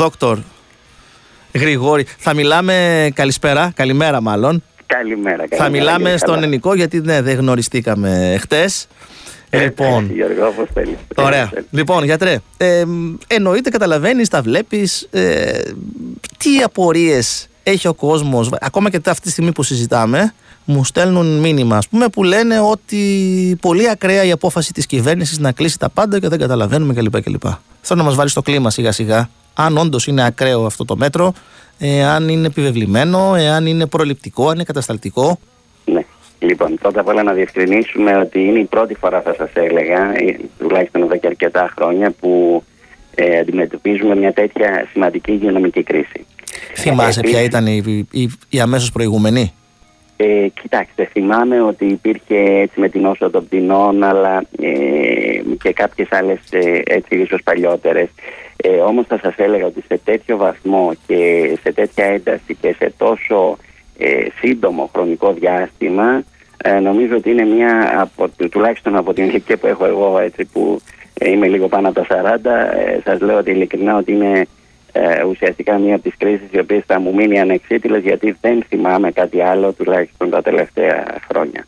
Δόκτωρ Γρηγόρη. Θα μιλάμε καλησπέρα, καλημέρα μάλλον. Καλημέρα. καλημέρα θα μιλάμε στον ελληνικό γιατί ναι, δεν γνωριστήκαμε χτες. Ε, λοιπόν, Γιώργο, όπως θέλεις. Ωραία. Λοιπόν, γιατρέ, ε, εννοείται, καταλαβαίνεις, τα βλέπεις. Ε, τι απορίες έχει ο κόσμος, ακόμα και αυτή τη στιγμή που συζητάμε, μου στέλνουν μήνυμα, ας πούμε, που λένε ότι πολύ ακραία η απόφαση της κυβέρνησης να κλείσει τα πάντα και δεν καταλαβαίνουμε κλπ. κλπ. Θέλω να μας βάλει στο κλίμα σιγά-σιγά, αν όντως είναι ακραίο αυτό το μέτρο, αν είναι επιβεβλημένο, εάν είναι προληπτικό, αν είναι κατασταλτικό. Ναι. Λοιπόν, πρώτα απ' όλα να διευκρινίσουμε ότι είναι η πρώτη φορά, θα σας έλεγα, ε, τουλάχιστον εδώ και αρκετά χρόνια, που ε, αντιμετωπίζουμε μια τέτοια σημαντική υγειονομική κρίση. Θυμάσαι Ε, ποια επίσης- ήταν η, η, η αμέσως προηγούμενη; Ε, κοιτάξτε, θυμάμαι ότι υπήρχε έτσι με την όσο των πτηνών, αλλά ε, και κάποιες άλλες ε, έτσι ίσως παλιότερες. Ε, όμως θα σας έλεγα ότι σε τέτοιο βαθμό και σε τέτοια ένταση και σε τόσο ε, σύντομο χρονικό διάστημα ε, νομίζω ότι είναι μια, από, τουλάχιστον από την ηλικία που έχω εγώ έτσι που ε, είμαι λίγο πάνω από τα 40, ε, σας λέω ότι ειλικρινά ότι είναι ε, ουσιαστικά μία από τις κρίσεις οι οποίες θα μου μείνει ανεξίτηλες γιατί δεν θυμάμαι κάτι άλλο τουλάχιστον τα τελευταία χρόνια.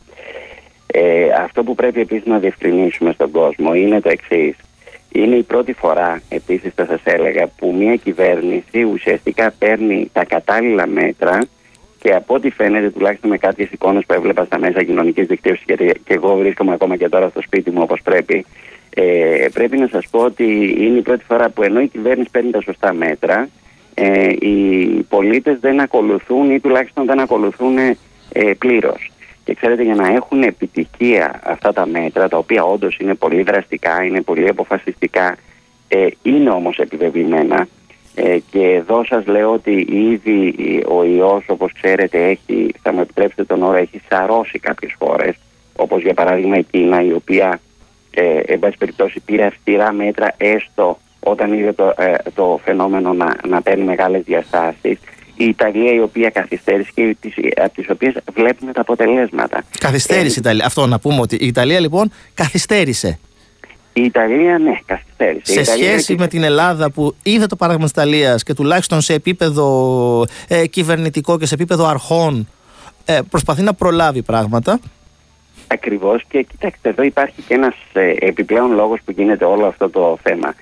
Ε, αυτό που πρέπει επίσης να διευκρινίσουμε στον κόσμο είναι το εξής. Είναι η πρώτη φορά, επίσης θα σας έλεγα, που μια κυβέρνηση ουσιαστικά παίρνει τα κατάλληλα μέτρα και από ό,τι φαίνεται, τουλάχιστον με κάποιες εικόνες που έβλεπα στα μέσα κοινωνικής δικτύωσης, γιατί και εγώ βρίσκομαι ακόμα και τώρα στο σπίτι μου όπως πρέπει, ε, πρέπει να σας πω ότι είναι η πρώτη φορά που ενώ η κυβέρνηση παίρνει τα σωστά μέτρα, ε, οι πολίτες δεν ακολουθούν ή τουλάχιστον δεν ακολουθούν ε, πλήρως. Και ξέρετε, για να έχουν επιτυχία αυτά τα μέτρα, τα οποία όντως είναι πολύ δραστικά, είναι πολύ αποφασιστικά, ε, είναι όμως επιβεβλημένα. Ε, και εδώ σας λέω ότι ήδη ο ιός, όπως ξέρετε, έχει, θα μου επιτρέψετε τον όρο, έχει σαρώσει κάποιες χώρες, όπως για παράδειγμα η Κίνα, η οποία, ε, εν πάση περιπτώσει, πήρε αυστηρά μέτρα έστω όταν είδε το, ε, το φαινόμενο να, να παίρνει μεγάλες διαστάσεις. Η Ιταλία η οποία καθυστέρησε και τις, από τις οποίες βλέπουμε τα αποτελέσματα. Καθυστέρησε η Ιταλία. Αυτό να πούμε ότι η Ιταλία λοιπόν καθυστέρησε. Η Ιταλία, ναι, καθυστέρησε. Σε η Ιταλία σχέση με την Ελλάδα που είδε το παράδειγμα της Ιταλίας και τουλάχιστον σε επίπεδο ε, κυβερνητικό και σε επίπεδο αρχών ε, προσπαθεί να προλάβει πράγματα. Ακριβώς και κοιτάξτε εδώ υπάρχει και ένας ε, επιπλέον λόγος που γίνεται όλο αυτό το θέμα.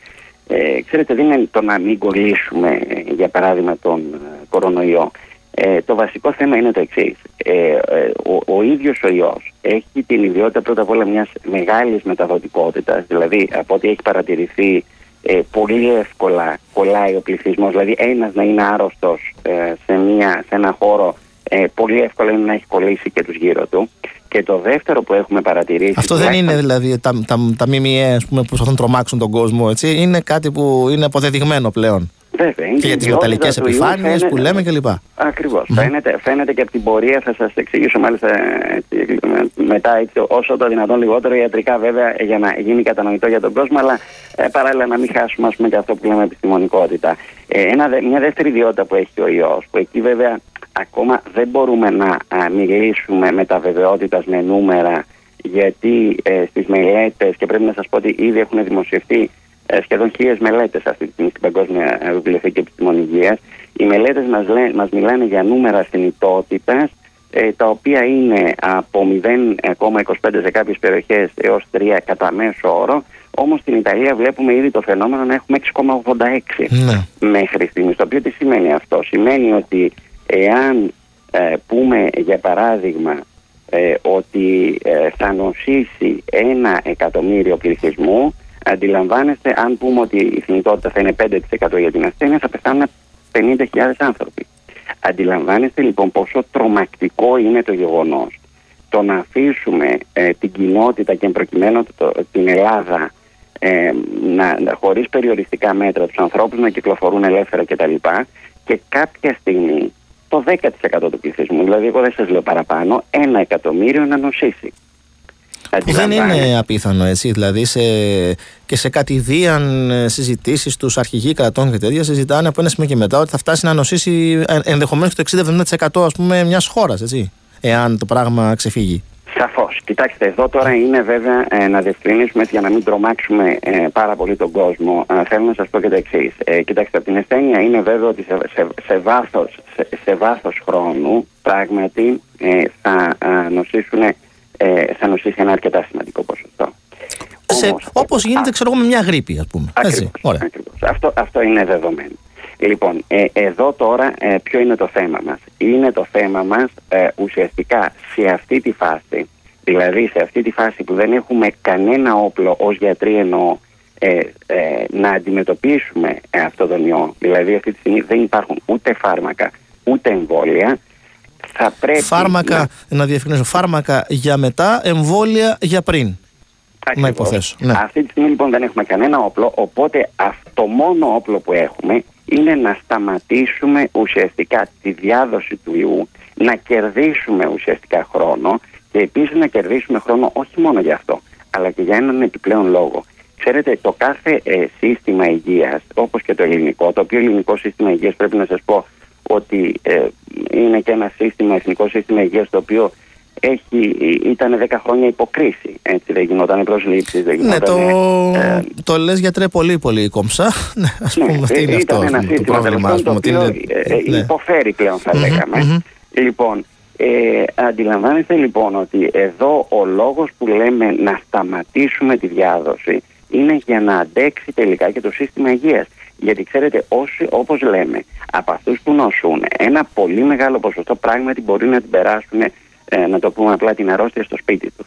Ε, ξέρετε δεν είναι το να μην κολλήσουμε ε, για παράδειγμα τον ε, κορονοϊό. Ε, το βασικό θέμα είναι το εξής. Ε, ε, ο, ο ίδιος ο ιός έχει την ιδιότητα πρώτα απ' όλα μιας μεγάλης μεταδοτικότητας, δηλαδή από ό,τι έχει παρατηρηθεί ε, πολύ εύκολα κολλάει ο πληθυσμός. Δηλαδή, ένας να είναι άρρωστος ε, σε, μια, σε ένα χώρο, ε, πολύ εύκολα είναι να έχει κολλήσει και τους γύρω του. Και το δεύτερο που έχουμε παρατηρήσει. Αυτό δεν είναι τουλάχιστον- δηλαδή τα, τα, τα ΜΜΕ ας πούμε, που προσπαθούν να τρομάξουν τον κόσμο. Έτσι. Είναι κάτι που είναι αποδεδειγμένο πλέον. Βέβαια, είναι Και για η τις ιδιότητα μεταλλικές του ιού επιφάνειες που φαίνεται- λέμε κλπ. Ακριβώς. Φαίνεται, φαίνεται και από την πορεία, θα σας εξηγήσω μάλιστα έτσι, με- μετά έτσι, όσο το δυνατόν λιγότερο ιατρικά βέβαια για να γίνει κατανοητό για τον κόσμο αλλά ε, παράλληλα να μην χάσουμε ας πούμε, και αυτό που λέμε επιστημονικότητα. Ε, ένα, δε- μια δεύτερη ιδιότητα που έχει ο ιός που εκεί βέβαια ακόμα δεν μπορούμε να α, μιλήσουμε με τα βεβαιότητας με νούμερα γιατί ε, στις μελέτες και πρέπει να σας πω ότι ήδη έχουν δημοσιευτεί ε, σχεδόν χίλιες μελέτες αυτή τη στιγμή στην Παγκόσμια ε, Βιβλιοθήκη Επιστημών Υγείας. Οι μελέτες μας μας μιλάνε για νούμερα θνητότητα, ε, τα οποία είναι από 0,25 σε κάποιες περιοχές έως 3 κατά μέσο όρο. Όμως στην Ιταλία βλέπουμε ήδη το φαινόμενο να έχουμε 6,86 Ναι. μέχρι στιγμής. Το οποίο τι σημαίνει αυτό; Σημαίνει ότι εάν ε, πούμε για παράδειγμα ε, ότι ε, θα νοσήσει ένα εκατομμύριο πληθυσμού αντιλαμβάνεστε αν πούμε ότι η θνητότητα θα είναι 5% για την ασθένεια θα πεθάνουν 50.000 άνθρωποι. Αντιλαμβάνεστε λοιπόν πόσο τρομακτικό είναι το γεγονός το να αφήσουμε ε, την κοινότητα και προκειμένου το, την Ελλάδα ε, να, να, χωρίς περιοριστικά μέτρα τους ανθρώπους να κυκλοφορούν ελεύθερα κτλ. Και κάποια στιγμή το 10% του πληθυσμού, δηλαδή εγώ δεν σας λέω παραπάνω, ένα εκατομμύριο να νοσήσει. Που δεν είναι απίθανο έτσι. Δηλαδή σε, και σε κατηδίαν συζητήσεις τους αρχηγοί κρατών και τέτοια συζητάνε από ένα σημείο και μετά ότι θα φτάσει να νοσήσει ενδεχομένως το 60-70% ας πούμε μιας χώρας, έτσι. Εάν το πράγμα ξεφύγει. Σαφώς. Κοιτάξτε, εδώ τώρα είναι βέβαια ε, να διευκρινίσουμε έτσι για να μην τρομάξουμε ε, πάρα πολύ τον κόσμο. Ε, θέλω να σας πω και το εξής. Ε, κοιτάξτε, από την ασθένεια είναι βέβαιο ότι σε, σε, σε βάθος σε, σε βάθος χρόνου πράγματι ε, θα νοσήσουν. θα νοσήσει ένα αρκετά σημαντικό ποσοστό. Όπως γίνεται, ξέρω εγώ, με μια γρήπη, ας πούμε. Ακριβώς, Αυτό, αυτό είναι δεδομένο. Λοιπόν, ε, εδώ τώρα ε, ποιο είναι το θέμα μας; Είναι το θέμα μας ε, ουσιαστικά σε αυτή τη φάση, δηλαδή σε αυτή τη φάση που δεν έχουμε κανένα όπλο ως γιατροί εννοώ, να αντιμετωπίσουμε αυτό τον ιό, δηλαδή αυτή τη στιγμή δεν υπάρχουν ούτε φάρμακα ούτε εμβόλια, θα πρέπει φάρμακα, να, να διευκρινίσω, φάρμακα για μετά, εμβόλια για πριν. Ακριβώς. Να υποθέσω. Ναι. Αυτή τη στιγμή λοιπόν δεν έχουμε κανένα όπλο, οπότε αυτό μόνο όπλο που έχουμε είναι να σταματήσουμε ουσιαστικά τη διάδοση του ιού, να κερδίσουμε ουσιαστικά χρόνο και επίσης να κερδίσουμε χρόνο όχι μόνο για αυτό, αλλά και για έναν επιπλέον λόγο. Ξέρετε, το κάθε ε, σύστημα υγείας, όπως και το ελληνικό, το οποίο ελληνικό σύστημα υγείας πρέπει να σας πω ότι ε, είναι και ένα σύστημα, εθνικό σύστημα υγείας, το οποίο έχει, ήταν 10 χρόνια υποκρίση. Έτσι δεν γινόταν προσλήψεις, δεν γινόταν. Ναι, το, ε, το λες γιατρέ πολύ πολύ κομψά. Ναι, ας ναι, πούμε, ναι, είναι αυτό ένα το πρόβλημα. το οποίο ε, ναι. υποφέρει πλέον θα λέγαμε. Λοιπόν, ε, αντιλαμβάνεστε λοιπόν ότι εδώ ο λόγος που λέμε να σταματήσουμε τη διάδοση είναι για να αντέξει τελικά και το σύστημα υγείας. Γιατί ξέρετε, όσοι, όπως λέμε, από αυτούς που νοσούν, ένα πολύ μεγάλο ποσοστό πράγματι μπορεί να την περάσουν ε, να το πούμε απλά, την αρρώστια στο σπίτι τους.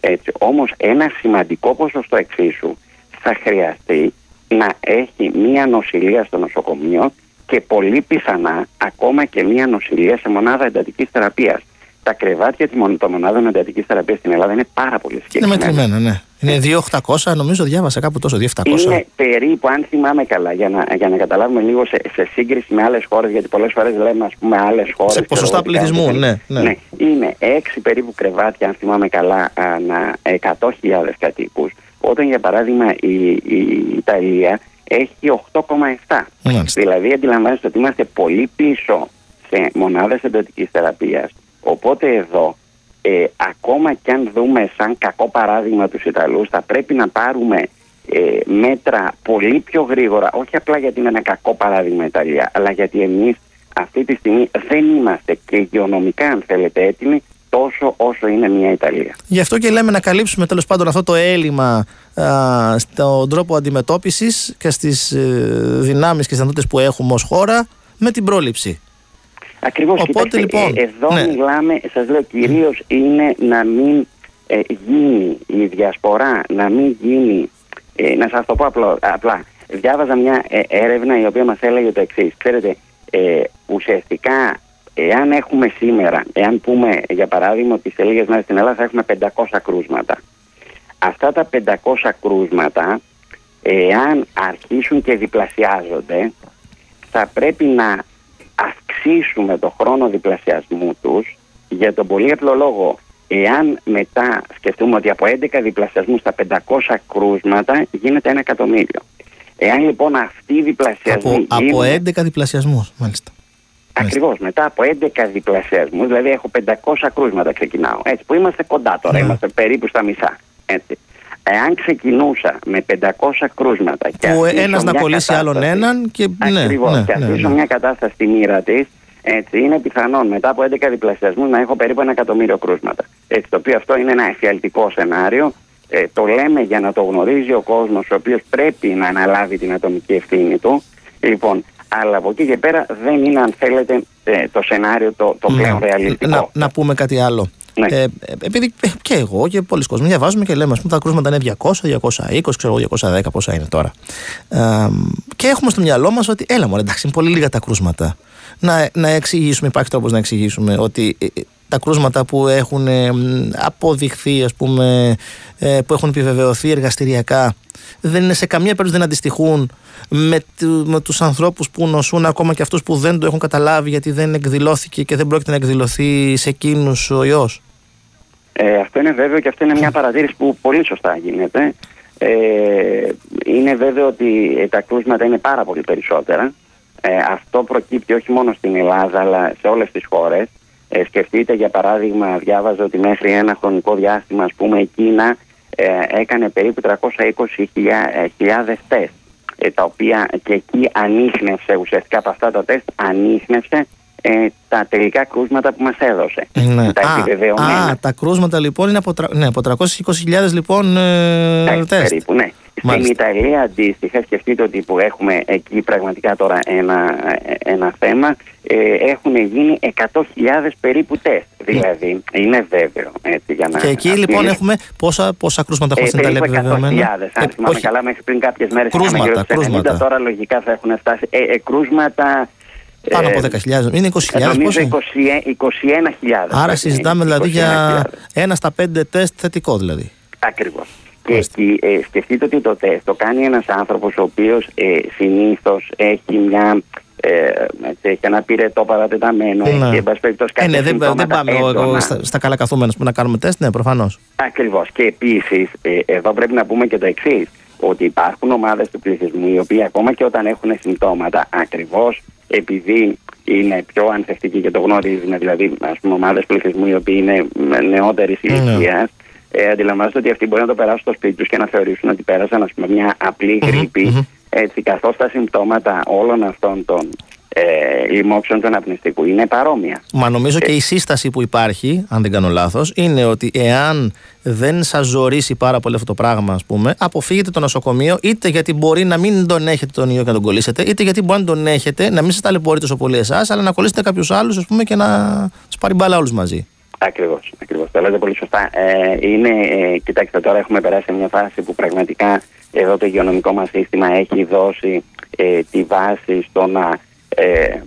Έτσι. Όμως ένα σημαντικό ποσοστό εξίσου θα χρειαστεί να έχει μία νοσηλεία στο νοσοκομείο και πολύ πιθανά ακόμα και μία νοσηλεία σε μονάδα εντατικής θεραπείας τα κρεβάτια των μονάδων εντατικής θεραπείας στην Ελλάδα είναι πάρα πολύ συγκεκριμένα. Είναι μετρημένα, ναι. Είναι 2.800, νομίζω διάβασα κάπου τόσο, 2.700. Είναι περίπου, αν θυμάμαι καλά, για να, για να καταλάβουμε λίγο σε, σε σύγκριση με άλλες χώρες, γιατί πολλές φορές λέμε, ας πούμε, άλλες χώρες. Σε ποσοστά πληθυσμού, ναι, ναι. ναι. Είναι 6 περίπου κρεβάτια, αν θυμάμαι καλά, ανά 100.000 κατοίκους. Όταν, για παράδειγμα, η, η Ιταλία έχει 8,7. Δηλαδή, αντιλαμβάνεστε ότι είμαστε πολύ πίσω σε μονάδες εντατικής θεραπείας Οπότε εδώ, ε, ακόμα κι αν δούμε σαν κακό παράδειγμα τους Ιταλούς, θα πρέπει να πάρουμε ε, μέτρα πολύ πιο γρήγορα, όχι απλά γιατί είναι ένα κακό παράδειγμα η Ιταλία, αλλά γιατί εμείς αυτή τη στιγμή δεν είμαστε και υγειονομικά αν θέλετε έτοιμοι τόσο όσο είναι μια Ιταλία. Γι' αυτό και λέμε να καλύψουμε τέλος πάντων αυτό το έλλειμμα α, στον τρόπο αντιμετώπισης και στις ε, δυνάμεις και στις που έχουμε ως χώρα με την πρόληψη. Ακριβώς, Οπότε, λοιπόν, ε, εδώ ναι. μιλάμε, σας λέω κυρίως είναι να μην ε, γίνει η διασπορά, να μην γίνει, ε, να σας το πω απλό, απλά, διάβαζα μια έρευνα η οποία μας έλεγε το εξής. Ξέρετε, ουσιαστικά εάν έχουμε σήμερα, εάν πούμε για παράδειγμα ότι σε λίγες μέρες στην Ελλάδα θα έχουμε 500 κρούσματα. Αυτά τα 500 κρούσματα, εάν αρχίσουν και διπλασιάζονται, θα πρέπει να αυξήσουμε το χρόνο διπλασιασμού τους για τον πολύ απλό λόγο εάν μετά σκεφτούμε ότι από 11 διπλασιασμού στα 500 κρούσματα γίνεται ένα εκατομμύριο. Εάν λοιπόν αυτοί οι διπλασιασμοί. Από, από 11 διπλασιασμούς, μάλιστα. Ακριβώς. Μετά από 11 διπλασιασμούς, δηλαδή έχω 500 κρούσματα ξεκινάω. Έτσι, που είμαστε κοντά τώρα, ναι. είμαστε περίπου στα μισά. Έτσι. Εάν ξεκινούσα με 500 κρούσματα και που ένας να κολλήσει άλλον έναν και, ακριβώς, ναι, ναι, και αφήσω ναι, μια κατάσταση στη μοίρα της, έτσι, είναι πιθανόν μετά από 11 διπλασιασμούς να έχω περίπου ένα εκατομμύριο κρούσματα. Έτσι, το οποίο αυτό είναι ένα εφιαλτικό σενάριο. Ε, το λέμε για να το γνωρίζει ο κόσμος, ο οποίος πρέπει να αναλάβει την ατομική ευθύνη του. Λοιπόν, αλλά από εκεί και πέρα δεν είναι, αν θέλετε, ε, το σενάριο το, το πλέον ρεαλιστικό. Να, να πούμε κάτι άλλο. Ναι. Ε, επειδή και εγώ και πολλοί κόσμοι διαβάζουμε και λέμε, ας πούμε, τα κρούσματα είναι 200, 220, ξέρω 210 πόσα είναι τώρα. Ε, και έχουμε στο μυαλό μας ότι έλα μου, εντάξει, είναι πολύ λίγα τα κρούσματα. Να, να εξηγήσουμε, υπάρχει τρόπος να εξηγήσουμε ότι ε, ε, τα κρούσματα που έχουν αποδειχθεί, ας πούμε, που έχουν επιβεβαιωθεί εργαστηριακά, δεν είναι σε καμία περίπτωση δεν αντιστοιχούν με, με τους ανθρώπους που νοσούν ακόμα και αυτούς που δεν το έχουν καταλάβει γιατί δεν εκδηλώθηκε και δεν πρόκειται να εκδηλωθεί σε εκείνους ο ιός. Ε, αυτό είναι βέβαιο και αυτό είναι μια παρατήρηση που πολύ σωστά γίνεται. Ε, είναι βέβαιο ότι τα κρούσματα είναι πάρα πολύ περισσότερα. Ε, αυτό προκύπτει όχι μόνο στην Ελλάδα αλλά σε όλες τις χώρες. Ε, σκεφτείτε για παράδειγμα, διάβαζα ότι μέχρι ένα χρονικό διάστημα, ας πούμε, η Κίνα ε, έκανε περίπου 320.000 τεστ. Ε, τα οποία και εκεί ανείχνευσε ουσιαστικά από αυτά τα τεστ, ανείχνευσε ε, τα τελικά κρούσματα που μας έδωσε. Ναι. Τα α, α, τα κρούσματα λοιπόν είναι από, ναι, από 320.000 λοιπόν ε, τεστ. Περίπου, ναι. Στην Ιταλία αντίστοιχα, σκεφτείτε ότι που έχουμε εκεί πραγματικά τώρα ένα, ένα θέμα, ε, έχουν γίνει 100.000 περίπου τεστ. Δηλαδή, είναι βέβαιο. Έτσι, για να και εκεί λοιπόν έχουμε πόσα, πόσα κρούσματα έχουμε ε, στην Ιταλία επιβεβαιωμένα; 100.000, αν θυμάμαι καλά, μέχρι πριν κάποιες μέρες. Κρούσματα, κρούσματα. 90, τώρα λογικά θα έχουν φτάσει. Ε, ε, κρούσματα πάνω από 10.000. Είναι 20.000. Νομίζω 21.000. Άρα συζητάμε δηλαδή για ένα στα πέντε τεστ θετικό δηλαδή. Ακριβώς. Και εκεί, ε, σκεφτείτε ότι το τεστ το κάνει ένας άνθρωπος ο οποίος ε, συνήθως έχει μια. Ε, έχει ένα πυρετό παρατεταμένο, ναι. έχει εν πάση περιπτώσει ε, ναι, δεν, δεν πάμε εγώ, στα, στα καλά καθούμενα που να κάνουμε τεστ, ναι, προφανώς. Ακριβώς. Και επίσης, ε, εδώ πρέπει να πούμε και το εξής, ότι υπάρχουν ομάδες του πληθυσμού οι οποίοι ακόμα και όταν έχουν συμπτώματα, ακριβώς επειδή είναι πιο ανθεκτικοί και το γνωρίζουν, δηλαδή ας πούμε ομάδες πληθυσμού οι οποίοι είναι νεότερης ναι. ηλικία, ε, αντιλαμβάνονται ότι αυτοί μπορεί να το περάσουν στο σπίτι τους και να θεωρήσουν ότι πέρασαν ας πούμε, μια απλή γρήπη. Έτσι, καθώς τα συμπτώματα όλων αυτών των ε, λοιμόξεων του αναπνευστικού είναι παρόμοια. Μα νομίζω και η σύσταση που υπάρχει, αν δεν κάνω λάθος, είναι ότι εάν δεν σας ζωρίσει πάρα πολύ αυτό το πράγμα, ας πούμε, αποφύγετε το νοσοκομείο, είτε γιατί μπορεί να μην τον έχετε τον ιό και να τον κολλήσετε, είτε γιατί μπορεί να τον έχετε, να μην σας ταλαιπωρεί τόσο πολύ εσάς, αλλά να κολλήσετε κάποιους άλλους, ας πούμε, και να σα πάρει μπάλα όλους μαζί. Ακριβώς. Ακριβώς. Το λέτε πολύ σωστά. Ε, είναι, ε, κοιτάξτε, τώρα έχουμε περάσει σε μια φάση που πραγματικά εδώ το υγειονομικό μας σύστημα έχει δώσει ε, τη βάση στο να ε, ε,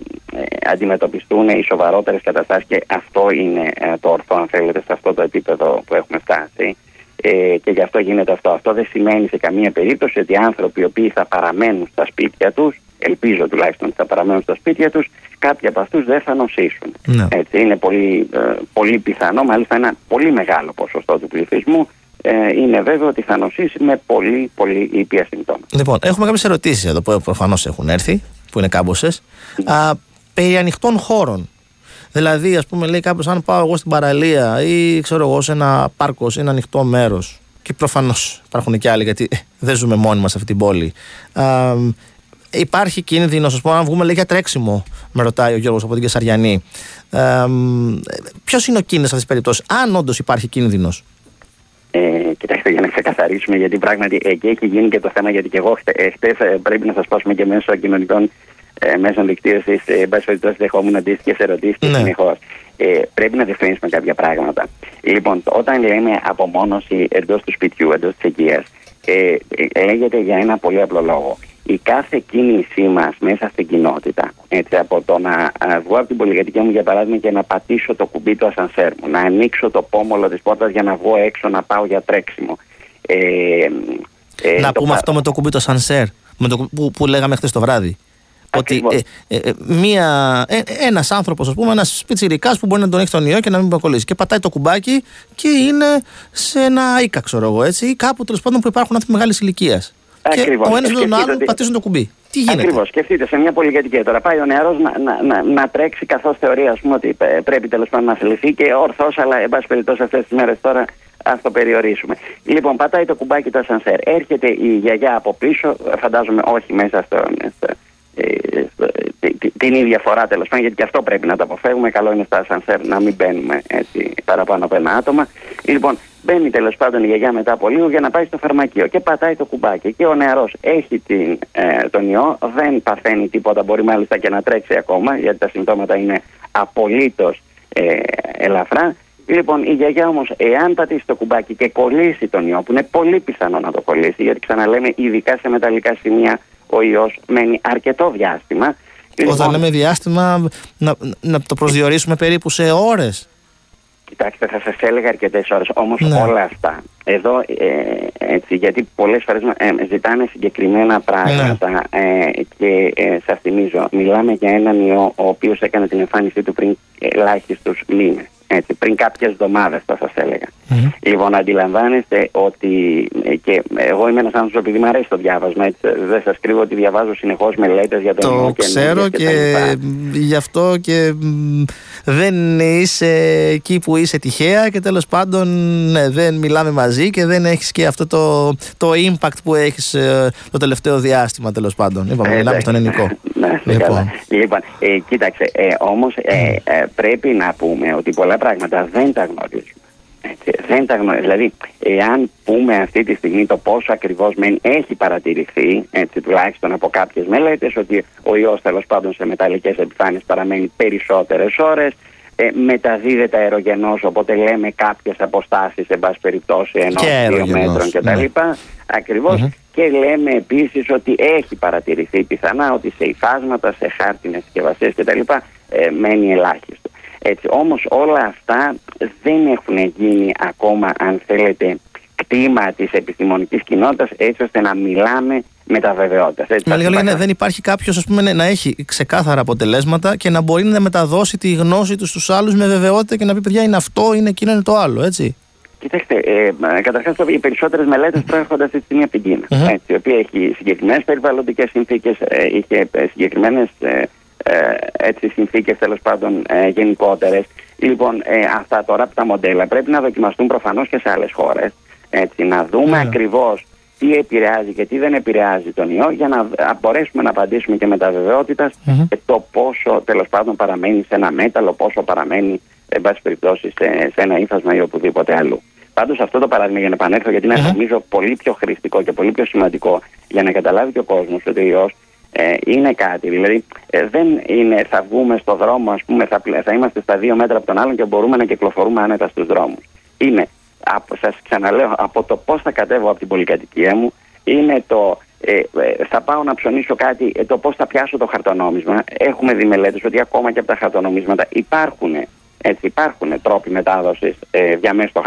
αντιμετωπιστούν οι σοβαρότερες καταστάσεις και αυτό είναι ε, το ορθό αν θέλετε σε αυτό το επίπεδο που έχουμε φτάσει ε, και γι' αυτό γίνεται αυτό. Αυτό δεν σημαίνει σε καμία περίπτωση ότι οι άνθρωποι οι οποίοι θα παραμένουν στα σπίτια τους ελπίζω τουλάχιστον ότι θα παραμένουν στα σπίτια τους κάποιοι από αυτούς δεν θα νοσήσουν. Ναι. Έτσι, είναι πολύ, ε, πολύ πιθανό, μάλιστα ένα πολύ μεγάλο ποσοστό του πληθυσμού ε, είναι βέβαιο ότι θα νοσήσει με πολύ πολύ ήπια συμπτώματα. Λοιπόν, έχουμε κάποιες ερωτήσεις εδώ που προφανώς έχουν έρθει, που είναι κάμποσες. Περί ανοιχτών χώρων. Δηλαδή, ας πούμε, λέει κάποιος, αν πάω εγώ στην παραλία ή ξέρω εγώ σε ένα πάρκος, σε ένα ανοιχτό μέρος. Και προφανώς υπάρχουν και άλλοι, γιατί δεν ζούμε μόνοι μας σε αυτή την πόλη. Α, υπάρχει κίνδυνος, ας πούμε, αν βγούμε λέει, για τρέξιμο, με ρωτάει ο Γιώργος από την Κεσαριανή. Ποιος είναι ο κίνδυνος σε αυτές τις περιπτώσεις, αν όντως υπάρχει κίνδυνος; Ε, κοιτάξτε, για να ξεκαθαρίσουμε, γιατί πράγματι εκεί έχει γίνει και το θέμα, γιατί και εγώ χτε ε, πρέπει να σας πω και μέσω κοινωνικών ε, μέσων δικτύωσης, ε, εν πάση περιπτώσει, δεχόμουν αντίστοιχες ερωτήσεις ναι. συνεχώς. Ε, πρέπει να διευκρινίσουμε κάποια πράγματα. Λοιπόν, όταν λέμε απομόνωση εντός του σπιτιού, εντός της οικίας, ε, ε, λέγεται για ένα πολύ απλό λόγο η κάθε κίνησή μας μέσα στην κοινότητα, έτσι, από το να βγω από την πολυκατοικία μου για παράδειγμα και να πατήσω το κουμπί του ασανσέρ μου, να ανοίξω το πόμολο της πόρτας για να βγω έξω να πάω για τρέξιμο. Ε, ε, να πούμε αυτό με το κουμπί του ασανσέρ, με το, που, που λέγαμε χθες το βράδυ. Ότι ε, ε, ε, μία, ε, ένας άνθρωπος, ας πούμε, ένας πιτσιρικάς που μπορεί να τον έχει τον ιό και να μην κολλήσει και πατάει το κουμπάκι και είναι σε ένα οίκα, ξέρω εγώ, έτσι, ή κάπου τέλος πάντων που υπάρχουν άνθρωποι μεγάλης ηλικίας. Ακριβώς. ο ένας με τον άλλο ότι... πατήσουν το κουμπί. Τι γίνεται; Ακριβώς. Σκεφτείτε σε μια πολυκατοικία τώρα. Πάει ο νεαρός να, να, να, να, τρέξει καθώς θεωρεί ας πούμε, ότι πρέπει τέλος πάντων να θεληθεί και ορθώς, αλλά εν πάση περιπτώσει αυτές τις μέρες τώρα ας το περιορίσουμε. Λοιπόν, πατάει το κουμπάκι του ασανσέρ. Έρχεται η γιαγιά από πίσω, φαντάζομαι όχι μέσα στο, στο, ε, την ίδια φορά τέλος πάντων, γιατί και αυτό πρέπει να το αποφεύγουμε. Καλό είναι στα ασανσέρ να μην μπαίνουμε έτσι παραπάνω από ένα άτομα. Λοιπόν, μπαίνει τέλος πάντων η γιαγιά μετά από λίγο για να πάει στο φαρμακείο και πατάει το κουμπάκι. Και ο νεαρός έχει την, ε, τον ιό, δεν παθαίνει τίποτα, μπορεί μάλιστα και να τρέξει ακόμα, γιατί τα συμπτώματα είναι απολύτως ε, ελαφρά. Λοιπόν, η γιαγιά όμως, εάν πατήσει το κουμπάκι και κολλήσει τον ιό, που είναι πολύ πιθανό να το κολλήσει, γιατί ξαναλέμε, ειδικά σε μεταλλικά σημεία ο ιός μένει αρκετό διάστημα. Όταν λοιπόν, λέμε διάστημα, να, να το προσδιορίσουμε περίπου σε ώρες. Κοιτάξτε, θα σας έλεγα αρκετές ώρες. Όμως ναι. όλα αυτά εδώ, ε, έτσι, γιατί πολλές φορές ε, ζητάνε συγκεκριμένα πράγματα ναι. ε, και ε, σας θυμίζω, μιλάμε για έναν ιό ο οποίος έκανε την εμφάνισή του πριν ελάχιστους μήνες. Έτσι, πριν κάποιες εβδομάδες θα σας ελεγα Λοιπόν, αντιλαμβάνεστε ότι ε, και εγώ είμαι ένας άνθρωπος επειδή μου αρέσει το διάβασμα, έτσι, δεν σας κρύβω ότι διαβάζω συνεχώς μελέτες για το Το ξέρω και, και γι' αυτό και δεν είσαι εκεί που είσαι τυχαία και τέλος πάντων ναι, δεν μιλάμε μαζί και δεν έχεις και αυτό το, το impact που έχεις ε, το τελευταίο διάστημα τέλος πάντων. Είπαμε, ε, μιλάμε στον ελληνικό. Ναι, λοιπόν, λοιπόν ε, κοίταξε, ε, όμως ε, ε, πρέπει να πούμε ότι πολλά πράγματα δεν τα γνωρίζουμε. Έτσι, δεν τα γνωρίζουμε. Δηλαδή, εάν πούμε αυτή τη στιγμή το πόσο ακριβώς μεν έχει παρατηρηθεί, έτσι, τουλάχιστον από κάποιες μελέτες, ότι ο ιός τέλος πάντων σε μεταλλικές επιφάνειες παραμένει περισσότερες ώρες, ε, μεταδίδεται αερογενός, οπότε λέμε κάποιες αποστάσεις, εν πάση περιπτώσει, ενός δύο μέτρων κτλ. Ναι. ακριβως Και λέμε επίσης ότι έχει παρατηρηθεί πιθανά ότι σε υφάσματα, σε χάρτινες συσκευασίες κτλ. Ε, μένει ελάχιστο. Έτσι, όμως όλα αυτά δεν έχουν γίνει ακόμα, αν θέλετε, κτήμα της επιστημονικής κοινότητας έτσι ώστε να μιλάμε με τα βεβαιότητα. Με λίγα λόγια, δεν υπάρχει κάποιος να έχει ξεκάθαρα αποτελέσματα και να μπορεί να μεταδώσει τη γνώση του στους άλλους με βεβαιότητα και να πει: Παιδιά, είναι αυτό, είναι εκείνο, είναι το άλλο, έτσι. Κοιτάξτε, ε, καταρχάς οι περισσότερες μελέτες προέρχονται αυτή τη στιγμή από την Κίνα. Mm-hmm. Έτσι, η οποία έχει συγκεκριμένες περιβαλλοντικές συνθήκες, ε, είχε ε, συγκεκριμένες ε, ε, συνθήκες τέλος πάντων ε, γενικότερες. Λοιπόν, ε, αυτά τώρα από τα μοντέλα πρέπει να δοκιμαστούν προφανώς και σε άλλες χώρες. να δούμε mm-hmm. ακριβώς τι επηρεάζει και τι δεν επηρεάζει τον ιό για να μπορέσουμε να απαντήσουμε και με τα βεβαιότητας mm-hmm. το πόσο τέλος πάντων παραμένει σε ένα μέταλλο, πόσο παραμένει εν πάση περιπτώσει σε, σε ένα ύφασμα ή οπουδήποτε αλλού. Πάντως αυτό το παράδειγμα για να επανέλθω, γιατί είναι νομίζω πολύ πιο χρηστικό και πολύ πιο σημαντικό για να καταλάβει και ο κόσμος ότι ο ιός ε, είναι κάτι. Δηλαδή ε, δεν είναι θα βγούμε στο δρόμο, ας πούμε, θα, θα είμαστε στα δύο μέτρα από τον άλλον και μπορούμε να κυκλοφορούμε άνετα στους δρόμους. Είναι Σας ξαναλέω, από το πώς θα κατέβω από την πολυκατοικία μου, είναι το ε, ε, θα πάω να ψωνίσω κάτι, ε, το πώς θα πιάσω το χαρτονόμισμα. Έχουμε δει μελέτες ότι ακόμα και από τα χαρτονομίσματα υπάρχουν, έτσι, υπάρχουν τρόποι μετάδοσης ε, διαμέσου των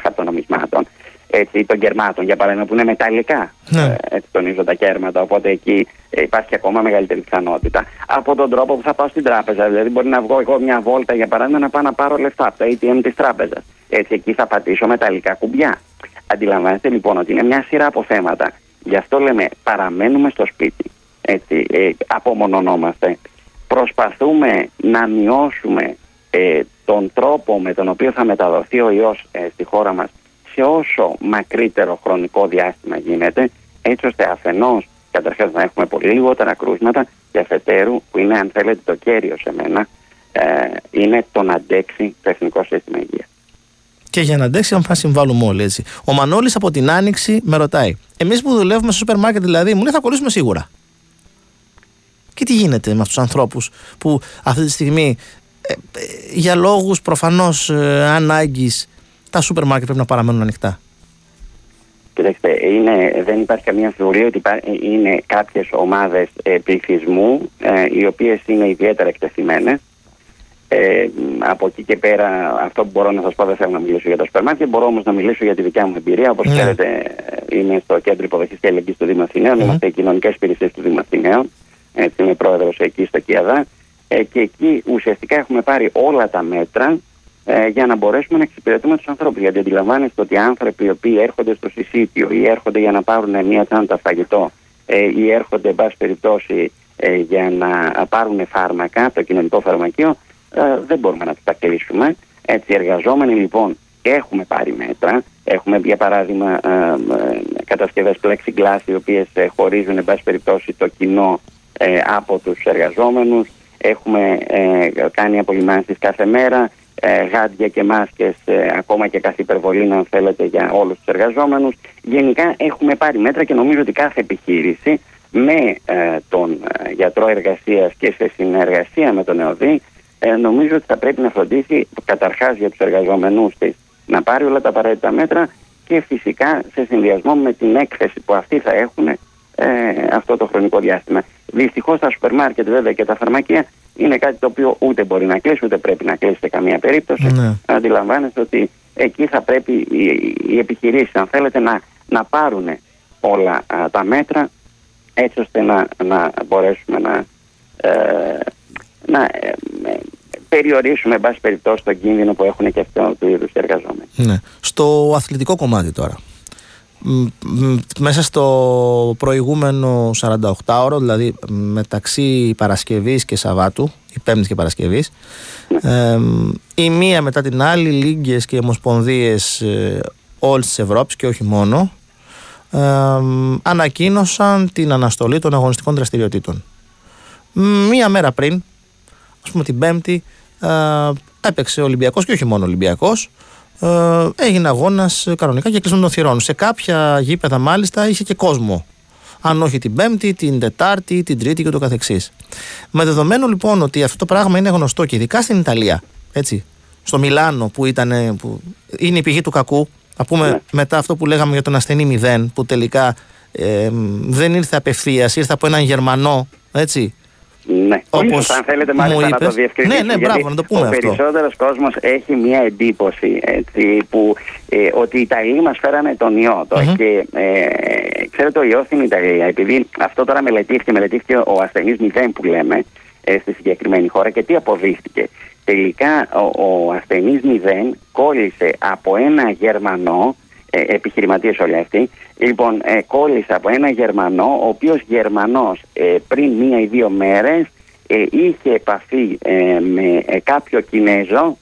χαρτονομισμάτων. Έτσι, των κερμάτων, για παράδειγμα, που είναι μεταλλικά. Ναι. Έτσι τονίζω τα κέρματα. Οπότε εκεί υπάρχει ακόμα μεγαλύτερη πιθανότητα. Από τον τρόπο που θα πάω στην τράπεζα. Δηλαδή, μπορεί να βγω εγώ μια βόλτα, για παράδειγμα, να πάω να πάρω λεφτά από τα ATM της τράπεζας. Έτσι, εκεί θα πατήσω μεταλλικά κουμπιά. Αντιλαμβάνεστε λοιπόν ότι είναι μια σειρά από θέματα. Γι' αυτό λέμε παραμένουμε στο σπίτι. Έτσι, ε, απομονωνόμαστε. Προσπαθούμε να μειώσουμε ε, τον τρόπο με τον οποίο θα μεταδοθεί ο ιός ε, στη χώρα μας σε όσο μακρύτερο χρονικό διάστημα γίνεται έτσι ώστε αφενός καταρχάς να έχουμε πολύ λιγότερα κρούσματα και αφετέρου που είναι αν θέλετε το κέριο σε μένα ε, είναι το να αντέξει το Εθνικό Σύστημα Υγείας. Και για να αντέξει, αν θα συμβάλλουμε όλοι έτσι. Ο Μανώλης από την Άνοιξη με ρωτάει. Εμείς που δουλεύουμε στο σούπερ μάρκετ, δηλαδή, μου λέει θα κολλήσουμε σίγουρα. Και τι γίνεται με αυτούς τους ανθρώπους που αυτή τη στιγμή ε, ε, για λόγους προφανώς ε, ανάγκης τα σούπερ μάρκετ πρέπει να παραμένουν ανοιχτά; Κοιτάξτε, είναι, δεν υπάρχει καμία αμφιβολία ότι είναι κάποιες ομάδες πληθυσμού οι οποίες είναι ιδιαίτερα εκτεθειμένες ε, από εκεί και πέρα, αυτό που μπορώ να σας πω, δεν θέλω να μιλήσω για το σπερμάτια. Μπορώ όμως να μιλήσω για τη δικιά μου εμπειρία. Όπως ναι. ξέρετε, είμαι στο κέντρο υποδοχής και ελεγγύης του Δήμου Αθηναίων. Ναι. Είμαστε οι κοινωνικές υπηρεσίες του Δήμου Αθηναίων. Έτσι, είμαι πρόεδρος εκεί στο ΚΙΑΔΑ. Ε, και εκεί ουσιαστικά έχουμε πάρει όλα τα μέτρα ε, για να μπορέσουμε να εξυπηρετούμε τους ανθρώπους. Γιατί αντιλαμβάνεστε ότι οι άνθρωποι οι οποίοι έρχονται στο συσίτιο ή έρχονται για να πάρουν μια τσάντα φαγητό ε, ή έρχονται, εν πάση περιπτώσει, ε, για να πάρουν φάρμακα, το κοινωνικό φαρμακείο, ε, δεν μπορούμε να τα κλείσουμε. Έτσι, εργαζόμενοι λοιπόν έχουμε πάρει μέτρα. Έχουμε για παράδειγμα ε, ε, κατασκευές plexiglass οι οποίες ε, χωρίζουν εν πάση περιπτώσει το κοινό ε, από τους εργαζόμενους. Έχουμε κάνει απολυμάνσεις κάθε μέρα, γάντια και μάσκες ακόμα και κάθε υπερβολή αν θέλετε για όλους τους εργαζόμενους. Γενικά έχουμε πάρει μέτρα και νομίζω ότι κάθε επιχείρηση με τον γιατρό εργασίας και σε συνεργασία με τον ΕΟΔΗ ε, νομίζω ότι θα πρέπει να φροντίσει καταρχάς για τους εργαζόμενου της να πάρει όλα τα απαραίτητα μέτρα και φυσικά σε συνδυασμό με την έκθεση που αυτοί θα έχουν ε, αυτό το χρονικό διάστημα. Δυστυχώς τα σούπερ μάρκετ βέβαια και τα φαρμακεία είναι κάτι το οποίο ούτε μπορεί να κλείσει ούτε πρέπει να κλείσει σε καμία περίπτωση. Ναι. Αντιλαμβάνεστε ότι εκεί θα πρέπει οι, οι επιχειρήσεις, αν θέλετε, να, να πάρουν όλα τα μέτρα έτσι ώστε να, να μπορέσουμε να, ε, να περιορίσουμε, εν πάση περιπτώσει, τον κίνδυνο που έχουν και αυτό του είδους οι εργαζόμενοι. Ναι. Στο αθλητικό κομμάτι τώρα. Μέσα στο προηγούμενο 48ωρο, δηλαδή μεταξύ Παρασκευής και Σαββάτου, η Πέμπτη και Παρασκευής, ναι. η μία μετά την άλλη, λίγκες και ομοσπονδίες ε, όλης της Ευρώπης και όχι μόνο, ανακοίνωσαν την αναστολή των αγωνιστικών δραστηριοτήτων. Μία μέρα πριν, ας πούμε την Πέμπτη, ε, έπαιξε ο Ολυμπιακός και όχι μόνο ο Ολυμπιακός, ε, έγινε αγώνας κανονικά και κλεισμένο των θυρών. Σε κάποια γήπεδα μάλιστα είχε και κόσμο. Αν όχι την Πέμπτη, την Τετάρτη, την Τρίτη και το καθεξής. Με δεδομένο λοιπόν ότι αυτό το πράγμα είναι γνωστό και ειδικά στην Ιταλία, έτσι, στο Μιλάνο που, ήταν, που είναι η πηγή του κακού, να πούμε ναι. μετά αυτό που λέγαμε για τον ασθενή μηδέν, που τελικά ε, δεν ήρθε απευθείας, ήρθε από έναν Γερμανό, έτσι. Ναι, όπως αν θέλετε μάλιστα να το διευκρινίσουμε. Ναι, ναι, μπράβο, να το πούμε ο αυτό. Ο περισσότερος κόσμος έχει μια εντύπωση έτσι, που, ε, ότι οι Ιταλοί μας φέρανε τον ιό. Mm-hmm. Και ε, ξέρετε ο ιός στην Ιταλία, επειδή αυτό τώρα μελετήθηκε, μελετήθηκε ο ασθενής μηδέν που λέμε ε, στη συγκεκριμένη χώρα και τι αποδείχτηκε. Τελικά ο, ο ασθενής μηδέν κόλλησε από ένα Γερμανό, ε, επιχειρηματίες όλοι αυτοί, λοιπόν ε, κόλλησε από ένα Γερμανό, ο οποίος Γερμανός ε, πριν μία ή δύο μέρες ε, είχε επαφή με κάποιο Κινέζο,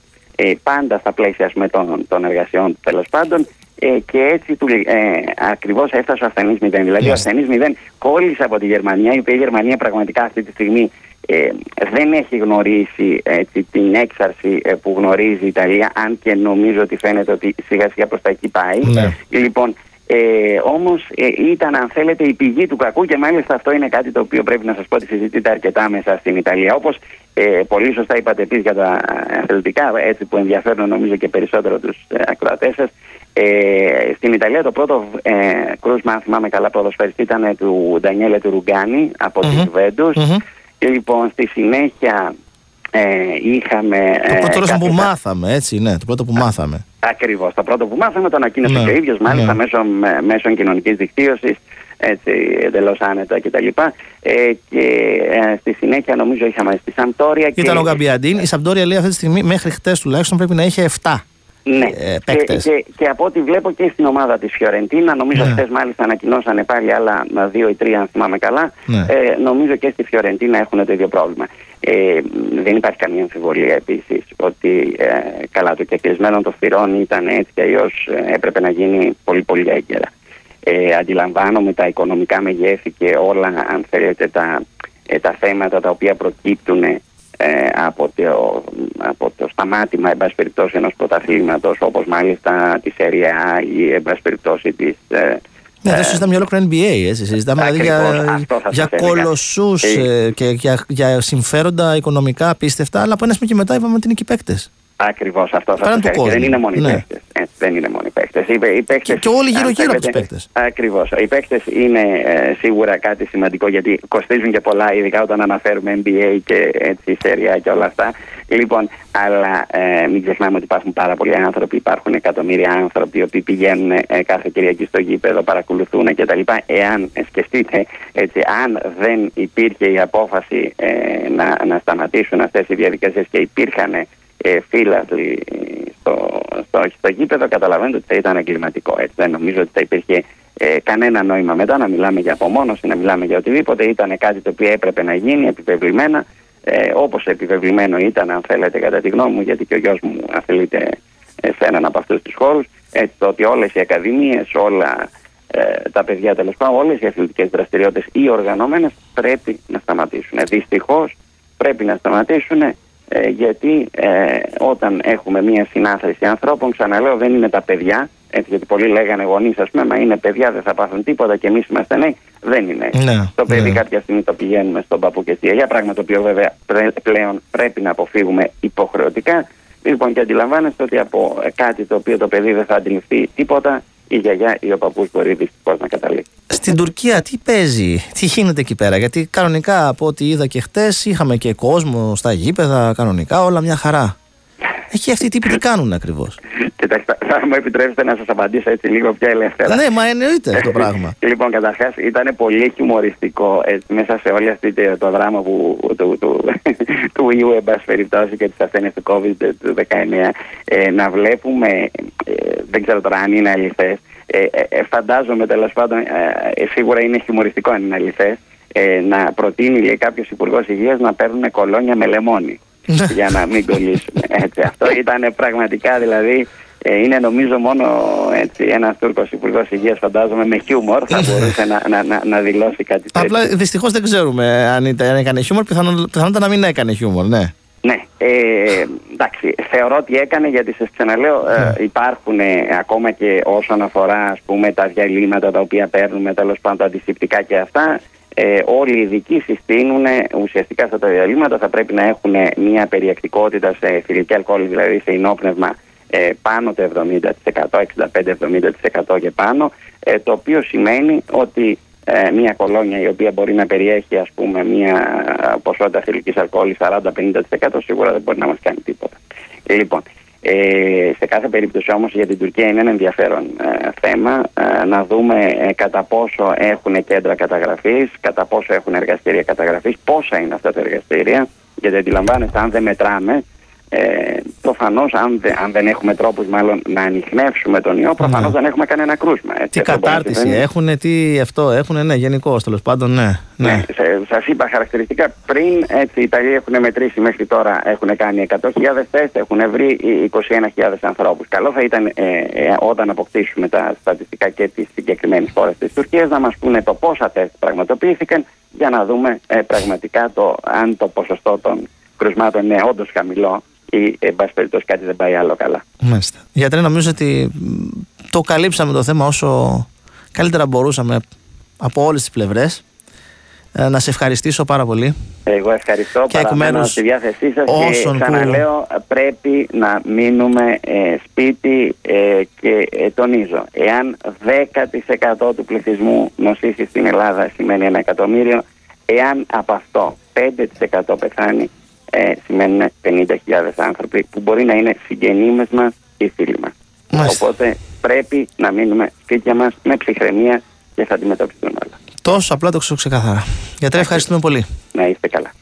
πάντα στα πλαίσια με των, των εργασιών τέλος πάντων, και έτσι του, ε, ακριβώς έφτασε ο ασθενής μηδέν. Δηλαδή ο ασθενής μηδέν κόλλησε από τη Γερμανία, η οποία η Γερμανία πραγματικά αυτή τη στιγμή ε, δεν έχει γνωρίσει έτσι, την έξαρση ε, που γνωρίζει η Ιταλία, αν και νομίζω ότι φαίνεται ότι σιγά σιγά προς τα εκεί πάει. Ναι. Λοιπόν, ε, όμως ε, ήταν αν θέλετε η πηγή του κακού και μάλιστα αυτό είναι κάτι το οποίο πρέπει να σας πω ότι συζητείται αρκετά μέσα στην Ιταλία. Όπως ε, πολύ σωστά είπατε επίσης για τα αθλητικά, έτσι που ενδιαφέρουν νομίζω και περισσότερο τους ε, ακροατές σας, ε, στην Ιταλία το πρώτο ε, κρούσμα, αν θυμάμαι καλά, ποδοσφαιριστή ήταν του Ντανιέλε του Ρουγκάνη από mm-hmm. τη και λοιπόν στη συνέχεια ε, είχαμε. Το ε, πρώτο ε, που μάθαμε, έτσι, ναι, το πρώτο που μάθαμε. Ακριβώς. Το πρώτο που μάθαμε το ανακοίνωσε ναι, και ο ίδιος, μάλιστα ναι. μέσω, μέσω κοινωνικής δικτύωσης, έτσι εντελώς άνετα κτλ. Ε, και ε, στη συνέχεια νομίζω είχαμε στη Σαμπτόρια. Ήταν και... ο Γκαμπιαντίν. Η Σαμπτόρια λέει αυτή τη στιγμή μέχρι χτες τουλάχιστον πρέπει να είχε 7. Ναι, ε, και, και, και, από ό,τι βλέπω και στην ομάδα της Φιωρεντίνα, νομίζω ναι. χθες μάλιστα ανακοινώσανε πάλι άλλα δύο ή τρία, αν θυμάμαι καλά. Ναι. Ε, νομίζω και στη Φιωρεντίνα έχουν το ίδιο πρόβλημα. Ε, δεν υπάρχει καμία αμφιβολία επίσης ότι ε, καλά το κεκλεισμένο των θυρών ήταν έτσι και αλλιώς ε, έπρεπε να γίνει πολύ πολύ έγκαιρα. Ε, αντιλαμβάνομαι τα οικονομικά μεγέθη και όλα, αν θέλετε, τα, ε, τα θέματα τα οποία προκύπτουν ε, από, το, από το σταμάτημα εν πάση περιπτώσει ενός πρωταθλήματος όπως μάλιστα τη ΣΕΡΙΑ ή εν πάση περιπτώσει της ε, ναι, δεν συζητάμε για ολόκληρο NBA. Έτσι. Συζητάμε δηλαδή για, για κολοσσούς ε, ε, και για, για συμφέροντα οικονομικά απίστευτα, αλλά από ένα σημείο και μετά είπαμε ότι είναι και παίκτες. Ακριβώς αυτό θα σας Δεν είναι μόνο οι ναι. παίκτες. Δεν είναι μόνο οι παίκτες. Και, και όλοι γύρω-γύρω από τους παίκτες. Ακριβώς. Οι παίκτες είναι ε, σίγουρα κάτι σημαντικό γιατί κοστίζουν και πολλά, ειδικά όταν αναφέρουμε NBA και έτσι σέρια και όλα αυτά. Λοιπόν, αλλά ε, μην ξεχνάμε ότι υπάρχουν πάρα πολλοί άνθρωποι, υπάρχουν εκατομμύρια άνθρωποι οι οποίοι πηγαίνουν ε, κάθε Κυριακή στο γήπεδο, παρακολουθούν κτλ. Εάν ε, σκεφτείτε, έτσι, αν δεν υπήρχε η απόφαση ε, να, να σταματήσουν αυτές οι διαδικασίες και υπήρχαν ε, φύλαθλοι στο, στο, στο γήπεδο, καταλαβαίνετε ότι θα ήταν εγκληματικό. Έτσι. Δεν νομίζω ότι θα υπήρχε ε, κανένα νόημα μετά να μιλάμε για απομόνωση, να μιλάμε για οτιδήποτε. Ήταν κάτι το οποίο έπρεπε να γίνει επιβεβλημένα, ε, όπως επιβεβλημένο ήταν, αν θέλετε, κατά τη γνώμη μου, γιατί και ο γιος μου αθλείται σε έναν από αυτούς τους χώρους, έτσι το ότι όλες οι ακαδημίες, όλα ε, τα παιδιά τέλος πάντων, όλες οι αθλητικές δραστηριότητες ή οργανωμένες πρέπει να σταματήσουν. Δυστυχώς πρέπει να σταματήσουν ε, γιατί ε, όταν έχουμε μία συνάθρηση ανθρώπων, ξαναλέω, δεν είναι τα παιδιά. Έτσι, γιατί πολλοί λέγανε γονείς, ας πούμε, μα είναι παιδιά, δεν θα πάθουν τίποτα και εμείς είμαστε νέοι. Δεν είναι έτσι. Ναι, το παιδί ναι. κάποια στιγμή το πηγαίνουμε στον παππού και στη γιαγιά, πράγμα το οποίο βέβαια πλέον πρέπει να αποφύγουμε υποχρεωτικά. Λοιπόν, και αντιλαμβάνεστε ότι από κάτι το οποίο το παιδί δεν θα αντιληφθεί τίποτα, η γιαγιά ή ο παππούς μπορεί δυστυχώς να καταλήξει. Στην Τουρκία τι παίζει, τι γίνεται εκεί πέρα, Γιατί κανονικά από ό,τι είδα και χτες είχαμε και κόσμο στα γήπεδα, κανονικά όλα μια χαρά. Εκεί αυτοί οι τύποι τι κάνουν ακριβώς; Κοιτάξτε, θα μου επιτρέψετε να σας απαντήσω έτσι λίγο πιο ελεύθερα. ναι, μα εννοείται αυτό το πράγμα. λοιπόν, καταρχάς ήταν πολύ χιουμοριστικό έτσι, μέσα σε όλο αυτό το δράμα που, του, του, του ιού, εν πάση περιπτώσει, και της ασθένειας του COVID του 19, ε, να βλέπουμε, ε, δεν ξέρω τώρα αν είναι αληθές, ε, ε, ε, φαντάζομαι τέλος πάντων, ε, σίγουρα είναι χιουμοριστικό αν είναι αληθές, ε, να προτείνει κάποιος υπουργός υγείας να παίρνουν κολόνια με λεμόνι. Ναι. για να μην κολλήσουμε. Έτσι, αυτό ήταν πραγματικά δηλαδή. Ε, είναι νομίζω μόνο έτσι, ένας Τούρκος υπουργός υγείας, φαντάζομαι, με χιούμορ θα ναι. μπορούσε να, να, να, να δηλώσει κάτι τέτοιο. Απλά δυστυχώς δεν ξέρουμε αν, ήταν, αν έκανε χιούμορ, πιθανότατα να μην έκανε χιούμορ, ναι. Ναι, ε, εντάξει, θεωρώ ότι έκανε γιατί σας ξαναλέω ε, ναι. υπάρχουν ε, ακόμα και όσον αφορά ας πούμε τα διαλύματα τα οποία παίρνουμε τέλος πάντων αντισηπτικά και αυτά ε, όλοι οι ειδικοί συστήνουν ουσιαστικά αυτά τα διαλύματα θα πρέπει να έχουν μια περιεκτικότητα σε θηλυκή αλκοόλ, δηλαδή σε ενόπνευμα ε, πάνω το 70%, 65-70% και πάνω, ε, το οποίο σημαίνει ότι ε, μια κολόνια η οποία μπορεί να περιέχει ας πούμε μια ποσότητα θηλυκής αλκοόλης 40-50% σίγουρα δεν μπορεί να μας κάνει τίποτα. Λοιπόν, ε, σε κάθε περίπτωση όμως για την Τουρκία είναι ένα ενδιαφέρον ε, θέμα ε, να δούμε ε, κατά πόσο έχουν κέντρα καταγραφής, κατά πόσο έχουν εργαστήρια καταγραφής, πόσα είναι αυτά τα εργαστήρια γιατί αντιλαμβάνεστε αν δεν μετράμε ε, προφανώς, αν, αν δεν έχουμε τρόπους μάλλον να ανοιχνεύσουμε τον ιό, προφανώς ναι. δεν έχουμε κανένα κρούσμα. τι κατάρτιση έχουν, τι αυτό έχουν, ναι, γενικώ τέλος πάντων, ναι. ναι. ναι Σας είπα χαρακτηριστικά πριν, έτσι, οι Ιταλοί έχουν μετρήσει μέχρι τώρα, έχουν κάνει 100.000 τεστ, έχουν βρει 21.000 ανθρώπους. Καλό θα ήταν ε, ε, όταν αποκτήσουμε τα στατιστικά και τη συγκεκριμένη χώρα της Τουρκίας να μας πούνε το πόσα τεστ πραγματοποιήθηκαν για να δούμε ε, πραγματικά το, αν το ποσοστό των κρουσμάτων είναι όντως χαμηλό ή εν πάση περιπτώσει κάτι δεν πάει άλλο καλά. Μάλιστα. Γιατρέ, νομίζω ότι το καλύψαμε το θέμα όσο καλύτερα μπορούσαμε από όλες τις πλευρές. Ε, να σε ευχαριστήσω πάρα πολύ. Εγώ ευχαριστώ. Και παραμένω στη διάθεσή σας και ξαναλέω πρέπει να μείνουμε ε, σπίτι ε, και ε, τονίζω εάν 10% του πληθυσμού νοσήσει στην Ελλάδα σημαίνει ένα εκατομμύριο εάν από αυτό 5% πεθάνει ε, σημαίνουν 50.000 άνθρωποι που μπορεί να είναι συγγενείς μας ή φίλοι μας. Οπότε πρέπει να μείνουμε σπίτια μας με ψυχραιμία και θα αντιμετωπιστούν όλα. Τόσο απλά το ξέρω ξεκαθαρά. Γιατρέ, ευχαριστούμε πολύ. Να είστε καλά.